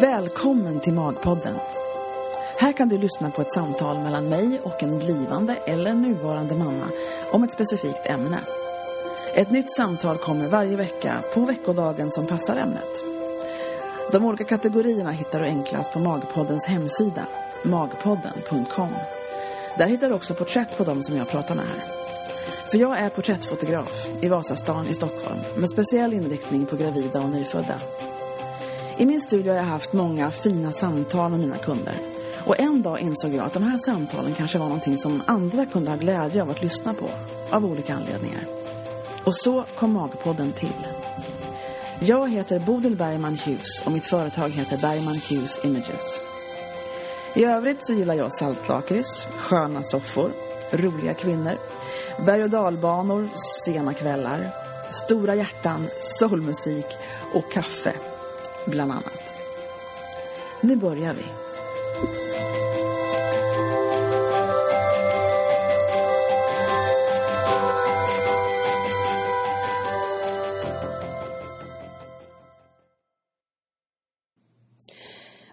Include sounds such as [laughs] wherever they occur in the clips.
Välkommen till Magpodden. Här kan du lyssna på ett samtal mellan mig och en blivande eller nuvarande mamma om ett specifikt ämne. Ett nytt samtal kommer varje vecka på veckodagen som passar ämnet. De olika kategorierna hittar du enklast på Magpoddens hemsida, magpodden.com. Där hittar du också porträtt på dem som jag pratar med här. För jag är porträttfotograf i Vasastan i Stockholm med speciell inriktning på gravida och nyfödda. I min studio har jag haft många fina samtal med mina kunder. Och en dag insåg jag att de här samtalen kanske var någonting som andra kunde ha glädje av att lyssna på. Av olika anledningar. Och så kom Magpodden till. Jag heter Bodil Bergman Hughes och mitt företag heter Bergman Hughes Images. I övrigt så gillar jag saltlakrits, sköna soffor, roliga kvinnor, berg- och dalbanor, sena kvällar, stora hjärtan, soulmusik och kaffe, bland annat. Nu börjar vi.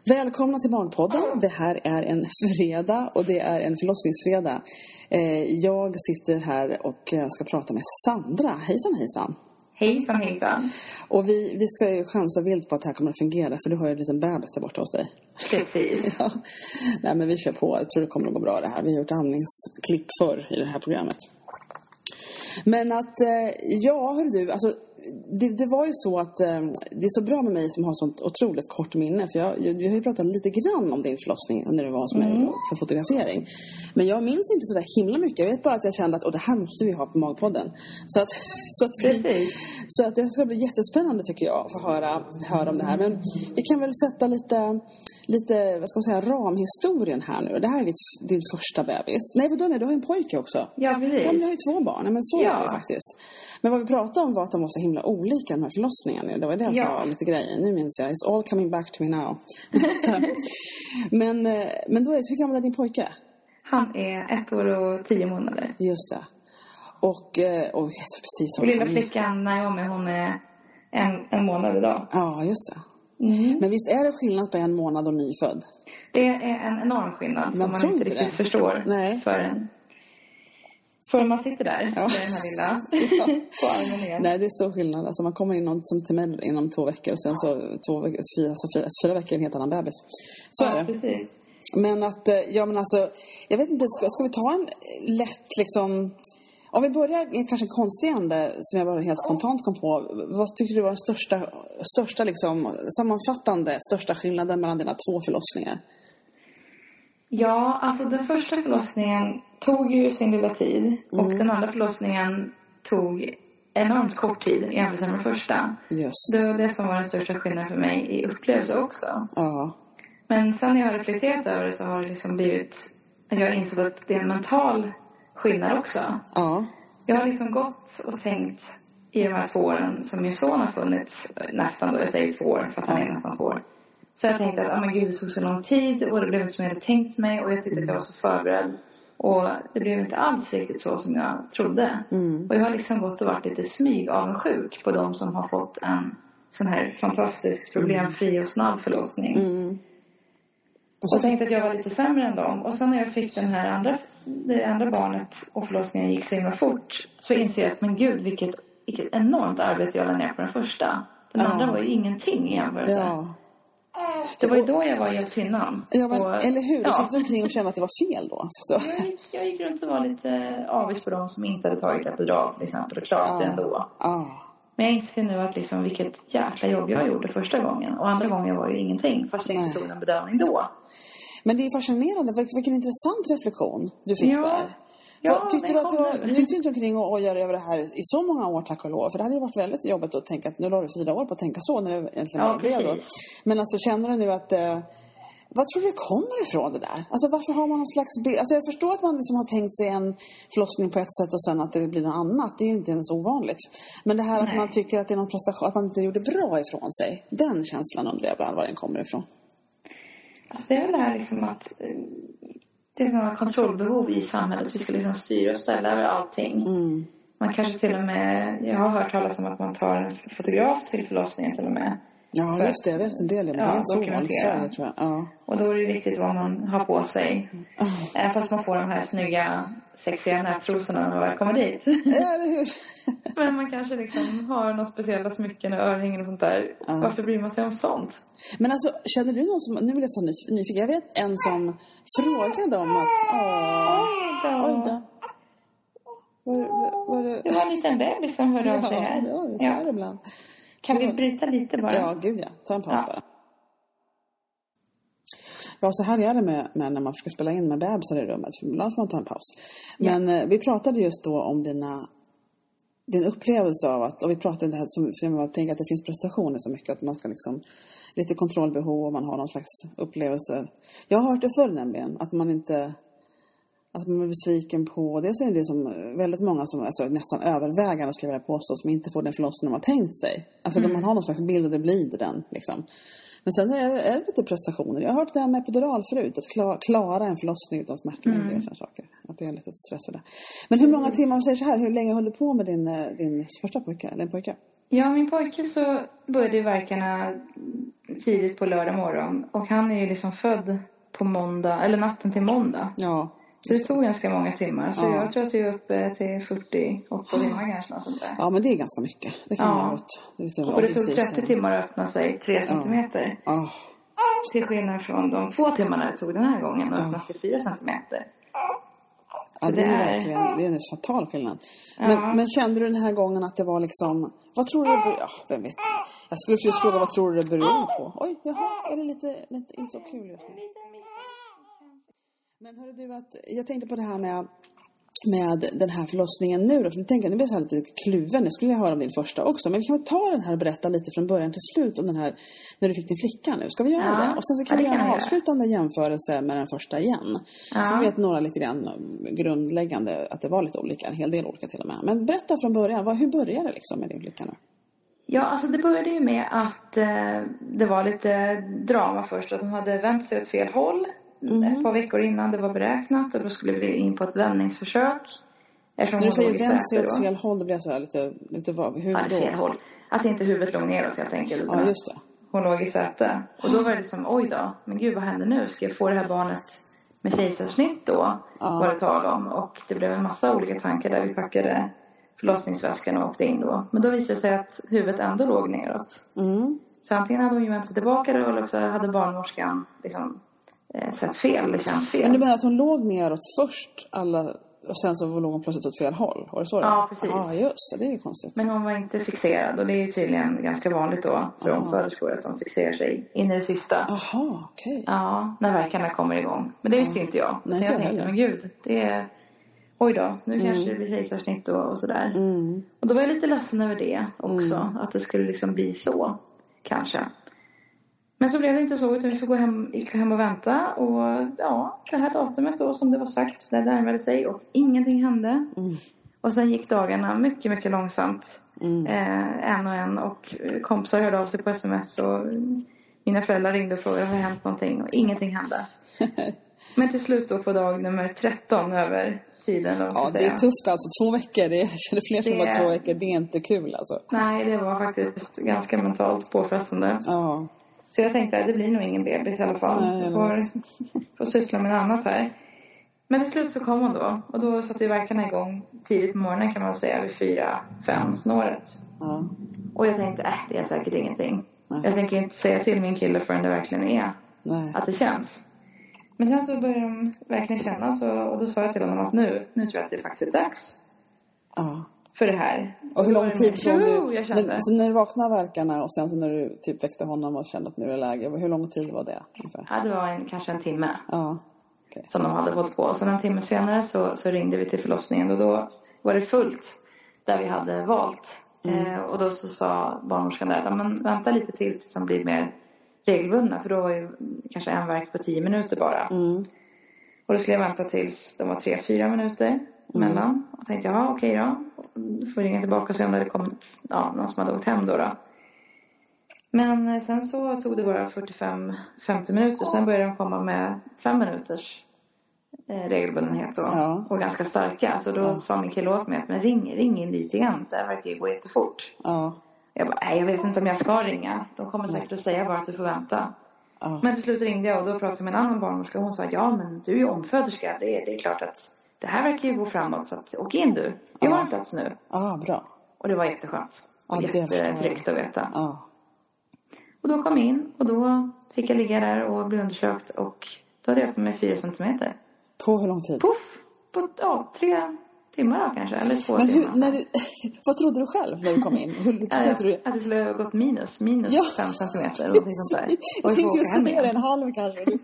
Välkomna till Magpodden. Det här är en fredag och det är en förlossningsfredag. Eh, jag sitter här och eh, ska prata med Sandra. Hejsan hejsan. Hejsan hejsan. Och vi, vi ska ju chansa vilt på att det här kommer att fungera för du har ju en liten bebis där borta hos dig. Precis. [laughs] Ja. Nej men vi kör på. Jag tror det kommer att gå bra det här. Vi har gjort amningsklipp förr i det här programmet. Men att, eh, ja hör du, alltså det, det var ju så att eh, det är så bra med mig som har sånt otroligt kort minne. För jag, jag, jag har ju pratat lite grann om din förlossning när du var hos mig då, för fotografering. Men jag minns inte så där himla mycket. Jag vet bara att jag kände att och det här måste vi ha på Magpodden. Så att, [laughs] så att, Precis. så att det ska bli jättespännande tycker jag att få höra, höra om det här. Men vi kan väl sätta lite, lite vad ska man säga, ramhistorien här nu. Det här är ditt, din första bebis. Nej, vadå, nej, du har ju en pojke också. Ja, precis. Ja, men jag har ju två barn. Men så är Ja. det ju faktiskt. Men vad vi pratade om var att de var så himla olika, de här förlossningarna. Det var det som Ja. var lite grejen. Nu minns jag. It's all coming back to me now. [laughs] men, eh, men då är det, hur gammal är din pojke? Han är ett år och tio månader. Just det. Och, eh, och jag precis Och lilla flickan Naomi, hon är en, en månad idag. Ja, just det. Mm. Men visst är det skillnad på en månad och nyfödd? Det är en enorm skillnad Man som man inte riktigt det. förstår Nej. förrän, förrän man sitter där Ja. med den här lilla [laughs] Ja. på armen ner. Nej, det är stor skillnad. Alltså man kommer in någon, som till mig inom två veckor och sen så två, veckor- fyra, alltså fyra, fyra veckor är en helt annan bebis. Så ja, är det. precis. Men att, eh, ja men alltså, jag vet inte, ska, ska vi ta en lätt liksom... Om vi börjar med kanske en konstig ände som jag bara helt spontant kom på. Vad tyckte du var den största, största liksom, sammanfattande, största skillnaden mellan dina två förlossningar? Ja, alltså den första förlossningen tog ju sin lilla tid. Och Mm. den andra förlossningen tog enormt kort tid i jämförelse med den första. Just. Det var det som var den största skillnaden för mig i upplevelse också. Ja. Men sen när jag har reflekterat över det så har det liksom blivit att jag har insett att det är en mental skillnad också. Ja. Jag har liksom gått och tänkt i de här två åren som min son har funnits nästan då, jag säger två år för att han är nästan två år. Så jag tänkte att, oh men gud, det tog så lång tid och det blev inte som jag hade tänkt mig och jag tyckte att jag var så förberedd. Och det blev inte alls riktigt så som jag trodde. Mm. Och jag har liksom gått och varit lite smyg avundsjuk på de som har fått en sån här fantastisk problemfri och snabb förlossning. Mm. Och så tänkte att jag var lite sämre än dem. Och sen när jag fick den här andra, det andra barnet och förlossningen gick så himla fort så inser jag att men gud vilket, vilket enormt arbete jag la ner på den första. Den Ja. andra var ju ingenting i jämförelse. Ja. Det var ju då jag var hjältinnan. ja men, Och- eller hur? Du Ja. gick omkring och kände att det var fel då? Jag gick, jag gick runt och var lite avis på de som inte hade tagit epidural till exempel och klarat det ändå. Ja. Men jag inser nu att liksom vilket jäkla jobb jag gjorde första gången. Och andra gången var ju ingenting fast jag inte tog en bedömning då. Men det är fascinerande. Vil- Vilken intressant reflektion du fick Ja. där. Ja, tyckte du att var, nu. du gick inte omkring och ojade över det här i så många år tack och lov. För det hade ju varit väldigt jobbigt att tänka att nu la du fyra år på att tänka så när det egentligen Ja, bara blev då. Men alltså känner du nu att eh, vad tror du det kommer ifrån det där? Alltså varför har man någon slags bild? Alltså jag förstår att man liksom har tänkt sig en förlossning på ett sätt och sen att det blir något annat. Det är ju inte ens ovanligt. Men det här att Nej. man tycker att det är någon prestation, att man inte gjorde bra ifrån sig. Den känslan undrar jag ibland var den kommer ifrån. Alltså det är väl det här liksom att eh, det är sådana kontrollbehov i samhället. Vi ska liksom styra och ställa över allting. Mm. Man kanske till och med, jag har hört talas om att man tar en fotograf till förlossningen till och med. Ja, För just det. Jag vet en del. Men ja, det är så dokumentera. Tror jag. Ja. Och då är det viktigt vad man har på sig. Även [laughs] fast man får de här snygga, sexiga nättrosorna när man väl kommer dit. Ja, eller hur? [laughs] Men man kanske liksom har några speciella smycken och örhängen och sånt där. Ja. Varför bryr man sig om sånt? Men alltså, känner du någon som... Nu blir jag så nyf- nyfiken. Jag vet en som frågade om att... Åh, oj då. Var, var, det... Det var en liten bebis som hörde av sig Ja, här. det var det. Så är det Ja. ibland. Kan vi bryta lite bara? Ja, gud ja. Ta en paus Ja. bara. Ja, så här är det med, med när man försöker spela in med bebisar i rummet. Ibland får man ta en paus. Men eh, vi pratade just då om dina, din upplevelse av att, och vi pratade om det här som, som jag tänker att det finns prestationer så mycket. Att man ska liksom, lite kontrollbehov och man har någon slags upplevelse. Jag har hört det förr nämligen, att man inte att man är besviken på, dels är det som väldigt många som, alltså nästan övervägande skulle jag vilja påstå, som inte får den förlossning de har tänkt sig. Alltså Mm. man har någon slags bild och det blir den liksom. Men sen är det, är det lite prestationer. Jag har hört det här med epidural förut, att kla, klara en förlossning utan smärtlindring Mm. och sådana saker. Att det är lite stress i det. Men hur många timmar, om säger så här, hur länge höll du på med din, eh, din första pojke, eller pojke? Ja, min pojke så började ju verkarna tidigt på lördag morgon. Och han är ju liksom född på måndag, eller natten till måndag. Ja. Så det tog ganska många timmar. Så Ja. jag tror att vi är uppe till 48 timmar kanske. Något sånt där. Ja, men det är ganska mycket. Det kan Ja. Det är lite Och det tog objektivt 30 säga. timmar att öppna sig 3 centimeter. Ja. Till skillnad från de två timmarna det tog den här gången att öppna sig 4 centimeter. Ja, det är det är- verkligen det är en fatal skillnad. Ja. Men, men kände du den här gången att det var liksom, vad tror du det beror, ja, vem vet. Jag skulle precis fråga vad tror du det beror på? Oj, jaha, är det lite, lite inte så kul just nu? Men hörru du, att, jag tänkte på det här med, med den här förlossningen nu då. För nu tänker jag, nu blir jag lite kluven. Jag skulle höra om din första också. Men vi kan väl ta den här och berätta lite från början till slut om den här, när du fick din flicka nu. Ska vi göra Ja. det? Och sen så kan Ja, vi göra en avslutande jämförelse med den första igen. Ja. För vi vet några lite grann grundläggande att det var lite olika, en hel del olika till och med. Men berätta från början, vad, hur började det liksom med din flicka nu? Ja, alltså det började ju med att eh, det var lite drama först. Att hon hade vänt sig åt fel håll ett par veckor innan det var beräknat. Och då skulle vi in på ett vändningsförsök. Eftersom När du säger vänd åt fel håll, då blir jag så här lite, lite vad, hur Ja, då? fel håll. Att inte huvudet låg neråt helt enkelt. Ja, just det. hon låg i säte. Och då var det liksom, oj då. Men gud, vad händer nu? Ska jag få det här barnet med kejsarsnitt då? Ja. Var det tal om. Och det blev en massa olika tankar där vi packade förlossningsväskan och åkte in då. Men då visade det sig att huvudet ändå låg neråt. Mm. Så antingen hade hon ju vänt sig tillbaka eller också hade barnmorskan liksom, eh, sett fel eller känt fel. Men du menar att hon låg neråt först, alla, och sen så låg hon plötsligt åt fel håll? Var det så? Ja, precis. Ja, just det. Är ju konstigt. Men hon var inte fixerad och det är ju tydligen ganska vanligt då för Aha. omföderskor att de fixerar sig in i det sista. Jaha, okej. Ja, när verkarna kommer igång. Men det visste inte jag. Nej, jag tänkte, men gud, det är... Oj då, nu kanske det blir kejsarsnitt och, och sådär. Mm. Och då var jag lite ledsen över det också. Att det skulle liksom bli så, kanske. Men så blev det inte så, utan vi fick gå hem, gick hem och vänta. Och ja, det här datumet då som det var sagt, det närmade sig och ingenting hände. Mm. Och sen gick dagarna mycket, mycket långsamt. Mm. Eh, en och en. Och eh, kompisar hörde av sig på sms och mina föräldrar ringde och frågade har det hänt någonting och ingenting hände. [laughs] Men till slut då på dag nummer 13 över tiden då, Ja, det säga. är tufft alltså. Två veckor, det jag känner fler som Det var är- två veckor. Det är inte kul alltså. Nej, det var faktiskt ganska mentalt påfrestande. Ja. Så jag tänkte att det blir nog ingen bebis i alla fall. Jag får, [laughs] får syssla med något annat här. Men till slut så kom hon då. Och då satte verkarna igång tidigt på morgonen kan man säga. Vid fyra, fem snåret. ja. Och jag tänkte, äh, det är säkert ingenting. Nej. Jag tänker inte säga till min kille förrän det verkligen är Nej. att det känns. Men sen så började de verkligen kännas och, och då sa jag till honom att nu, nu tror jag att det faktiskt är dags. För det här. Och hur lång det tid "Tjo!" du... jag kände. När, så när du vaknade verkarna och sen så när du typ väckte honom och kände att nu är det läge. Hur lång tid var det ungefär? Ja, det var en, kanske en timme. Ja. Okej. som de hade hållit på. Och sen en timme senare så, så ringde vi till förlossningen och då var det fullt där vi hade valt. Eh, och då så sa barnmorskan där att "Ja, men vänta lite till tills de blir mer regelbundna. För då var ju kanske en verk på tio minuter bara. Mm. Och då skulle jag vänta tills de var tre, fyra minuter mellan. Och tänkte ja okej då. Då får ringa tillbaka och se om det hade kommit ja, någon som hade åkt hem då. då. Men eh, sen så tog det bara 45-50 minuter. Sen började de komma med fem minuters eh, regelbundenhet då. Ja. Och ganska starka. Så då sa min kille åt mig att men ring, ring in dit igen. Det verkar ju gå jättefort. Ja. Jag bara, nej jag vet inte om jag ska ringa. De kommer säkert att säga bara att du får vänta. Ja. Men till slut ringde jag och då pratade jag med en annan barnmorska hon sa, ja men du är ju omföderska. Det, det är klart att det här verkar ju gå framåt så att, åk in du. Vi har en plats nu. Ah, bra. Och det var jätteskönt. Ja, jag. Jättetryggt att veta. Ja. Och då kom jag in och då fick jag ligga där och bli undersökt och då hade jag öppnat mig fyra centimeter. På hur lång tid? Puff! På ja, tre timmar då kanske, eller två Men hur, timmar. när du, [laughs] vad trodde du själv när du kom in? Hur [laughs] tänkte du? jag, att det skulle ha gått minus, minus Ja. fem centimeter eller någonting sånt där. Och Jag [laughs] vi får tänkte just det, en halv kanske. Du,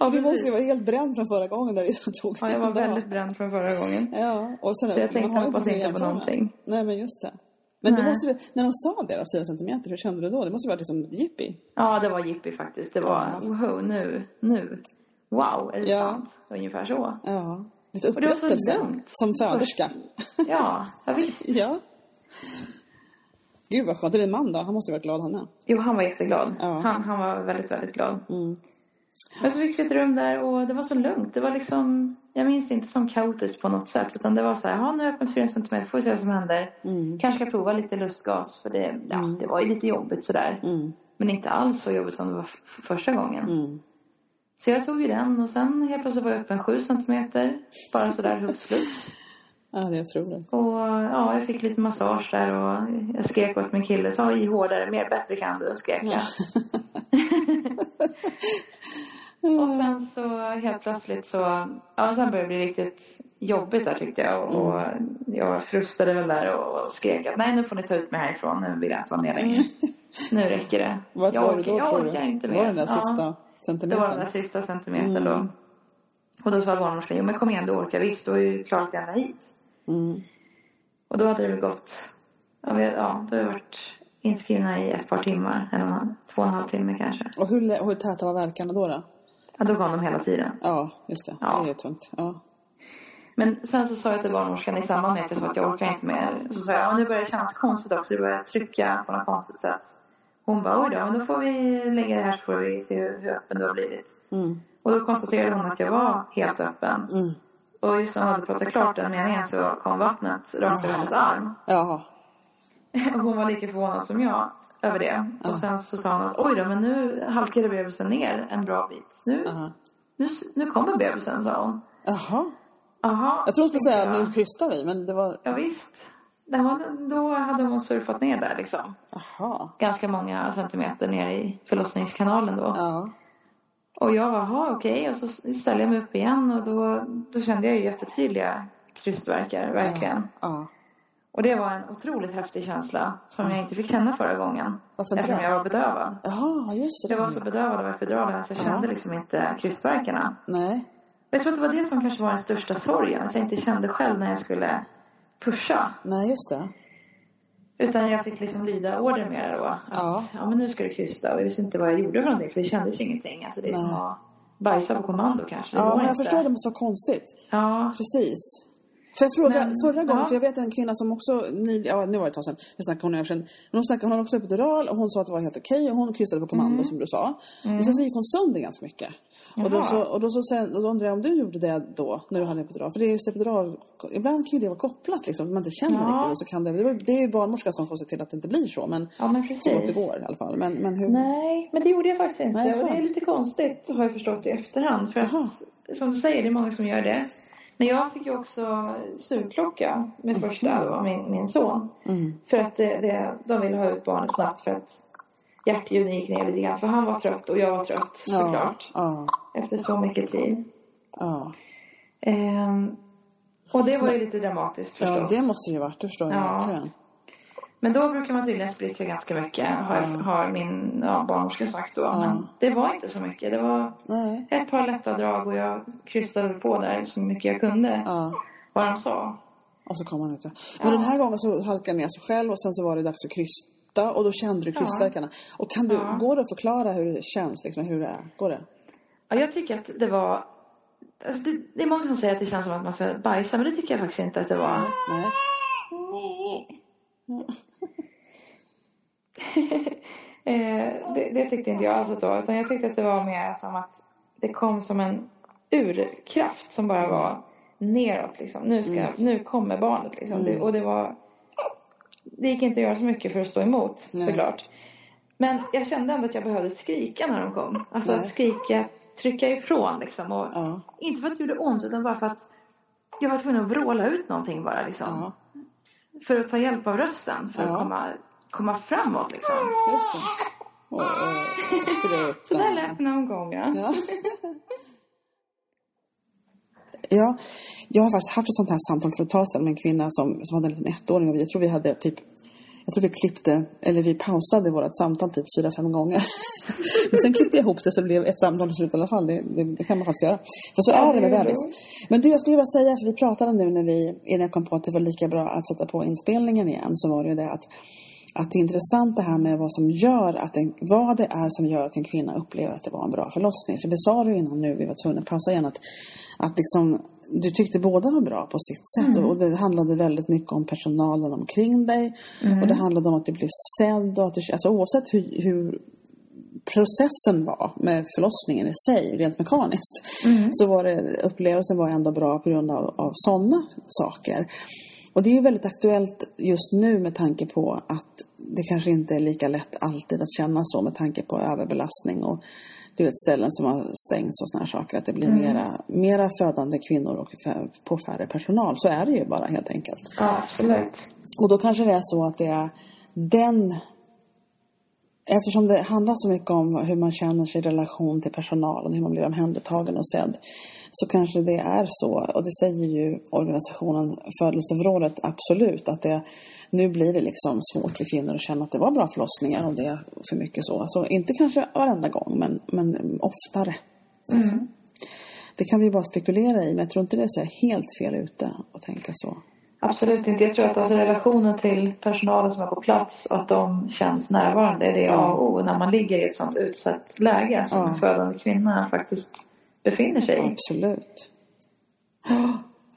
Ja, du måste ju vara helt bränd från förra gången där det tog Ja, jag var väldigt bränd från förra gången. Ja, och sen, Så jag tänkte hoppas inte på någonting. Nej, men just det. Men du Nej. måste, du- när de sa det då, fyra centimeter, hur kände du då? Det måste ju varit liksom jippi. Ja, det var jippi faktiskt. Det var, Ja. wow, nu, nu. Wow, är det Ja. sant? Ungefär så. Ja, lite Och det var så lugnt. Som föderska. Ja, ja [laughs] visst. ja. Gud vad skönt. Det är din man då? Han måste ju varit glad han med. Jo, han var jätteglad. Ja. Han, han var väldigt, väldigt glad. Mm. Men så fick vi ett rum där och det var så lugnt. Det var liksom, jag minns inte som kaotiskt på något sätt. Utan det var så här, ja nu är jag öppen 4 cm, får vi se vad som händer. Mm. Kanske ska prova lite lustgas för det, ja, det var ju lite jobbigt sådär. Mm. Men inte alls så jobbigt som det var första gången. Mm. Så jag tog ju den och sen helt plötsligt var jag öppen 7 cm. Bara sådär hux flux. Ja, det jag tror det. Och ja, jag fick lite massage där och jag skrek åt min kille. Sa i hårdare, mer bättre kan du, skrek jag. [laughs] och sen så helt plötsligt så, ja sen började det bli riktigt jobbigt där tyckte jag. Och, och jag frustade väl där och skrek att nej nu får ni ta ut mig härifrån, nu vill jag inte vara med längre. [laughs] Nu räcker det. Vart jag var du orkar, då jag du? orkar inte Det mer. var den där Ja. sista Det centimetern? var den sista centimetern Mm. då. Och då sa barnmorskan, jo men kom igen du orkar visst, du har ju klarat dig ända hit. Mm. Och då hade det gått, ja, vi- ja då har vi varit inskrivna i ett par timmar, halv, två och en halv timme kanske. Och hur, hur täta var verkarna då? då? Ja, då kom de hela tiden. Ja, just det. Ja. Det är tungt. Ja. Men sen så sa jag till barnmorskan i samband med att jag sa att jag orkar inte mer. Så sa jag, ja, nu börjar det kännas konstigt också, det börjar trycka på något konstigt sätt. Hon bara, oj då, men då får vi lägga det här så får vi se hur, öppen du har blivit. Mm. Och då konstaterade hon att jag var helt öppen. Mm. Och just när hon hade pratat klart den meningen så kom vattnet rakt över hennes arm. Jaha. Och [laughs] hon var lika förvånad som jag över det. Och sen så sa hon att oj då, men nu halkade bebisen ner en bra bit. Nu, Aha. nu, nu kommer bebisen, sa hon. Jaha. Jaha. Jag tror hon skulle säga nu krystar vi, men det var... Ja, visst. Var, då hade hon surfat ner där liksom. Jaha. Ganska många centimeter ner i förlossningskanalen då. Ja. Och jag var, okej. Och så ställde jag mig upp igen och då, då kände jag ju jättetydliga krystvärkar, verkligen. Ja. Och det var en otroligt häftig känsla som jag inte fick känna förra gången. Varför Eftersom det? jag var bedövad. Jaha, just det. Jag var så bedövad av epiduralen att jag kände liksom inte krystvärkarna. Nej. Jag tror att det var det som kanske var den största sorgen. Att jag inte kände själv när jag skulle pusha. Nej, just det. Utan jag fick liksom lyda order mer då. Att Ja. ja. men nu ska du krysta. Och jag visste inte vad jag gjorde för någonting. För det kändes ju ingenting. Alltså det är som Nej. att bajsa på kommando kanske. Det Ja, men jag inte. förstår det måste vara konstigt. Ja. Precis. För jag fråga, Men, förra gången, ja. för jag vet en kvinna som också, ny, ja nu var det ett tag sedan, jag snackade hon över. Men hon snackade, hon hade också epidural och hon sa att det var helt okej och hon kryssade på kommando som du sa. Men sen så gick hon sönder ganska mycket. Och då, Mm. Så, och då, så sen, och då undrar jag om du gjorde det då, när du hade epidural? För det är just epidural, ibland kan ju det vara kopplat liksom, man inte känner Ja. riktigt. Och så kan det, det, är- ju barnmorskan som får se till att det inte blir så, men ja, men så precis. gott det går i alla fall. Men, men hur? Nej, men det gjorde jag faktiskt inte. Nej, och det är lite konstigt har jag förstått i efterhand. För Jaha. att, som du säger, det är många som gör det. Men jag fick ju också sugklocka med första då, min, min son. Mm. För att det, det, de ville ha ut barnet snabbt för att hjärtljuden gick ner lite grann. För han var trött och jag var trött såklart. Ja, Efter så mycket tid. ja. Ehm, och det var ju lite dramatiskt Ja, förstås. det måste ju varit, det förstår jag Ja. verkligen. Men då brukar man tydligen spricka ganska mycket. Har, Ja. har min ja, barnmorska sagt då. Ja. Men det var inte så mycket. Det var Nej. ett par lätta drag och jag kryssade på där så mycket jag kunde. Ja. Vad de sa. Och så kom han ut. ja. Men Ja. den här gången så halkade ner sig själv och sen så var det dags att krysta och då kände du krystverkarna. Och kan du, Ja. går det att förklara hur det känns, liksom, hur det är? Går det? Ja, jag tycker att det var... Alltså det, det är många som säger att det känns som att man ska bajsa. Men det tycker jag faktiskt inte att det var. Nej. Nej. Eh, det, det tyckte inte jag alls var. Utan jag tyckte att det var mer som att det kom som en urkraft som bara var neråt. Liksom. Nu, ska, nu kommer barnet. Liksom. Det, och det var... det gick inte att göra så mycket för att stå emot Nej. såklart. Men jag kände ändå att jag behövde skrika när de kom. Alltså Nej. att skrika, trycka ifrån liksom. Och Ja. Inte för att det gjorde ont utan bara för att jag var tvungen att vråla ut någonting bara liksom. Ja. För att ta hjälp av rösten för Ja. att komma, komma framåt liksom. [laughs] Så där lät det någon gång ja. Ja. ja, jag har faktiskt haft ett sånt här samtal för ett tag sedan med en kvinna som, som hade en liten ettåring och jag tror vi hade typ jag tror vi klippte, eller vi pausade vårt samtal typ fyra, fem gånger. [laughs] Men sen klippte jag ihop det så det blev ett samtal till slut i alla fall. Det, det, det kan man faktiskt göra. För så Ja, är det med bebis. Men du, jag skulle vilja säga, för vi pratade nu när vi, innan jag kom på att det var lika bra att sätta på inspelningen igen, så var det ju det att att det är intressant det här med vad som gör att en, vad det är som gör att en kvinna upplever att det var en bra förlossning. För det sa du innan nu, vi var tvungna att pausa igen, att, att liksom, du tyckte båda var bra på sitt sätt. Och det handlade väldigt mycket om personalen omkring dig. Och det handlade om att du blev sedd. Och att du, alltså oavsett hur, hur processen var med förlossningen i sig, rent mekaniskt, så var det, upplevelsen var ändå bra på grund av, av sådana saker. Och det är ju väldigt aktuellt just nu med tanke på att det kanske inte är lika lätt alltid att känna så med tanke på överbelastning och du vet ställen som har stängts och sådana saker. Att det blir mera, mera födande kvinnor och på färre personal. Så är det ju bara helt enkelt. Ja, absolut. Och då kanske det är så att det är den Eftersom det handlar så mycket om hur man känner sig i relation till personalen, hur man blir omhändertagen och sedd, så kanske det är så, och det säger ju organisationen Födelsevrådet absolut, att det, nu blir det liksom svårt för kvinnor att känna att det var bra förlossningar och det är för mycket så. Alltså inte kanske varenda gång, men, men oftare. Alltså. Det kan vi bara spekulera i, men jag tror inte det är så helt fel ute att tänka så. Absolut inte. Jag tror att alltså relationen till personalen som är på plats och att de känns närvarande är det A och O när man ligger i ett sånt utsatt läge som Ja. en födande kvinna faktiskt befinner sig i. Absolut.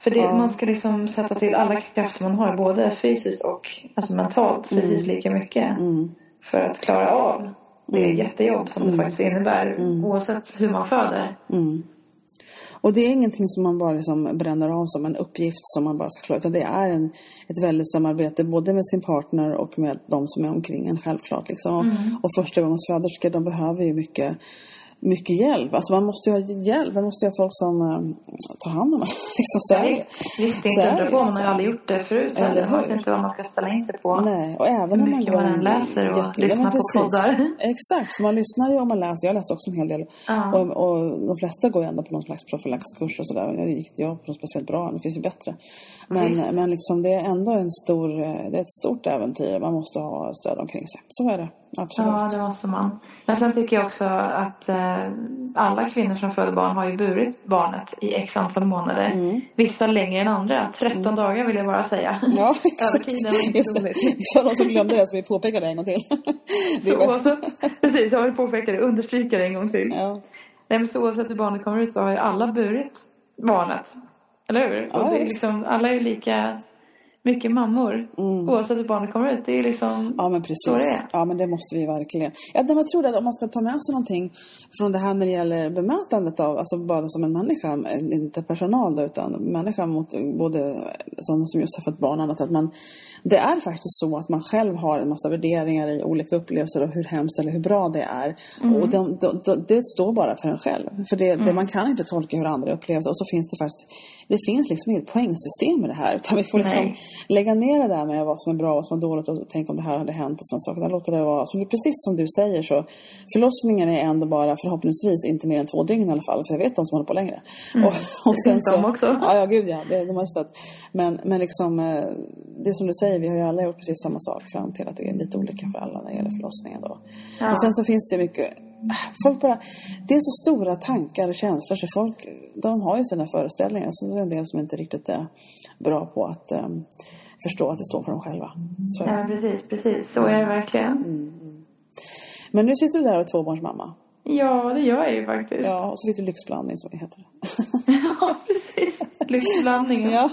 För det, Ja. man ska liksom sätta till alla krafter man har, både fysiskt och alltså mentalt, precis lika mycket. Mm. För att klara av det jättejobb som det faktiskt innebär, oavsett hur man föder. Mm. Och det är ingenting som man bara liksom bränner av som en uppgift som man bara ska klara. Utan det är en, ett väldigt samarbete både med sin partner och med de som är omkring en självklart. Liksom. Och, och första gångens föderskor de behöver ju mycket, mycket hjälp. Alltså man måste ju ha hjälp. Man måste ju ha folk som eh, tar hand om en. [laughs] liksom, så det. Visst, visst, det är inte undra på. Man har ju aldrig gjort det förut. Eller Eller man vet hur? inte vad man ska ställa in sig på. Nej, och även Hur om man man läser och jätte- ja, lyssnar men på poddar. Exakt, man lyssnar ju och man läser. Jag läste också en hel del. Ja. Och, och de flesta går ju ändå på någon slags profylaxkurs och sådär. Nu gick jag på något speciellt bra, det finns ju bättre. Men, Visst. men liksom det är ändå en stor, eh, det är ett stort äventyr. Man måste ha stöd omkring sig. Så är det, absolut. Ja, det måste man. Men sen tycker jag också att eh, alla kvinnor som föder barn har ju burit barnet i x antal månader. Mm. Vissa längre än andra. 13 dagar vill jag bara säga. Ja, [laughs] exakt. Över tiden var inte roligt. För de som glömde det så vi påpekar det en gång till. [laughs] Är Så oavsett, precis, jag vill påpeka det, understryka det en gång till. ja. Nej, men så oavsett hur barnet kommer ut så har ju alla burit barnet. Eller hur? Ja, och det är liksom, alla är ju lika mycket mammor. Mm. Oavsett hur barnet kommer ut. Det är liksom Ja men precis. så det är. Ja men det måste vi verkligen. Ja, jag tror att om man ska ta med sig någonting från det här när det gäller bemötandet av, alltså bara som en människa, inte personal då, utan människa mot både sådana som just har fått barn och annat. Att man, det är faktiskt så att man själv har en massa värderingar i olika upplevelser och hur hemskt eller hur bra det är. Och de, de, de, det står bara för en själv. För det, det, man kan inte tolka hur andra upplever. Och så finns det faktiskt, det finns liksom inget poängsystem med det här. [laughs] Utan vi får liksom Nej. Lägga ner det där med vad som är bra och vad som är dåligt och tänka om det här hade hänt och sådana saker. Där låter det vara, som, precis som du säger så, förlossningen är ändå bara förhoppningsvis inte mer än två dygn i alla fall. För jag vet de som håller på längre. Och, och Mm. Det finns de också. Ja, ja gud ja. Det, de har sett. Men, men liksom, eh, det som du säger, vi har ju alla gjort precis samma sak fram till att det är lite olika för alla när det gäller förlossningen då. Ja. Men sen så finns det mycket, folk bara, det är så stora tankar och känslor så folk, de har ju sina föreställningar. Så det är en del som inte riktigt är bra på att eh, förstå att det står för dem själva. Så. Ja, precis, precis. Så är det verkligen. Men nu sitter du där och är tvåbarnsmamma. Ja, det gör jag ju faktiskt. Ja, och så fick du lyxblandning som det heter. [laughs] Ja, Precis. Lyxblandningen. Ja,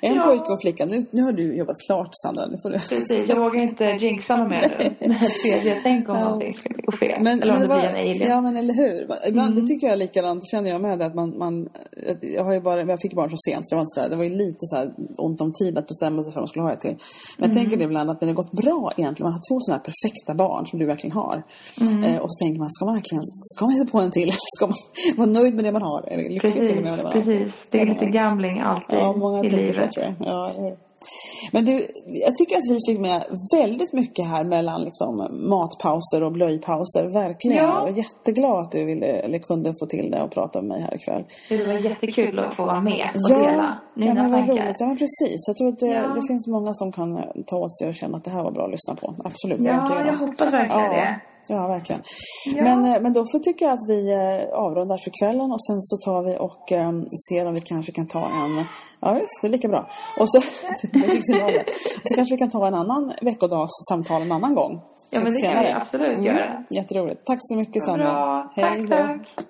en Ja. pojke och flicka. Nu, nu har du jobbat klart Sandra. Nu får du... Precis, jag vågar inte jinxa något mer nu. Tredje, tänk om Ja. någonting skulle gå fel. Men, Eller om men det var- blir en alien. Mm. Ja men eller hur. Ibland, Det tycker jag likadant, känner jag med. Att man, man, jag, har ju bara, jag fick barn så sent så det var, inte så här, det var ju lite så här ont om tid att bestämma sig för vad man skulle ha ett till. Men Mm. jag tänker det ibland att när det har gått bra egentligen, man har två sådana här perfekta barn som du verkligen har. Mm. Eh, och så tänker man, ska man verkligen, ska man hitta på en till? Eller [laughs] ska man vara nöjd med det man har? Eller lycklig och med det Precis, man har? precis. Det är lite gambling alltid Ja, många i livet. jag. Ja? Men du, jag tycker att vi fick med väldigt mycket här mellan liksom, matpauser och blöjpauser. Verkligen. Ja. Jag är jätteglad att du ville, eller kunde få till det och prata med mig här ikväll. Det var jättekul att få vara med och dela ja, mina men vad tankar. roligt. Ja, men precis. Jag tror att det, Ja. det finns många som kan ta åt sig och känna att det här var bra att lyssna på. Absolut, jag Ja, jag om. hoppas verkligen Ja. det. Ja, verkligen. Ja. Men, eh, men då får tycker jag att vi eh, avrundar för kvällen och sen så tar vi och eh, ser om vi kanske kan ta en... Ja, just det, lika bra. Och så, [laughs] så kanske vi kan ta en annan veckodagssamtal en annan gång. Ja, men det kan Senare. vi absolut Mm, göra. Jätteroligt. Tack så mycket Sandra. bra. Hej Tack, då. tack.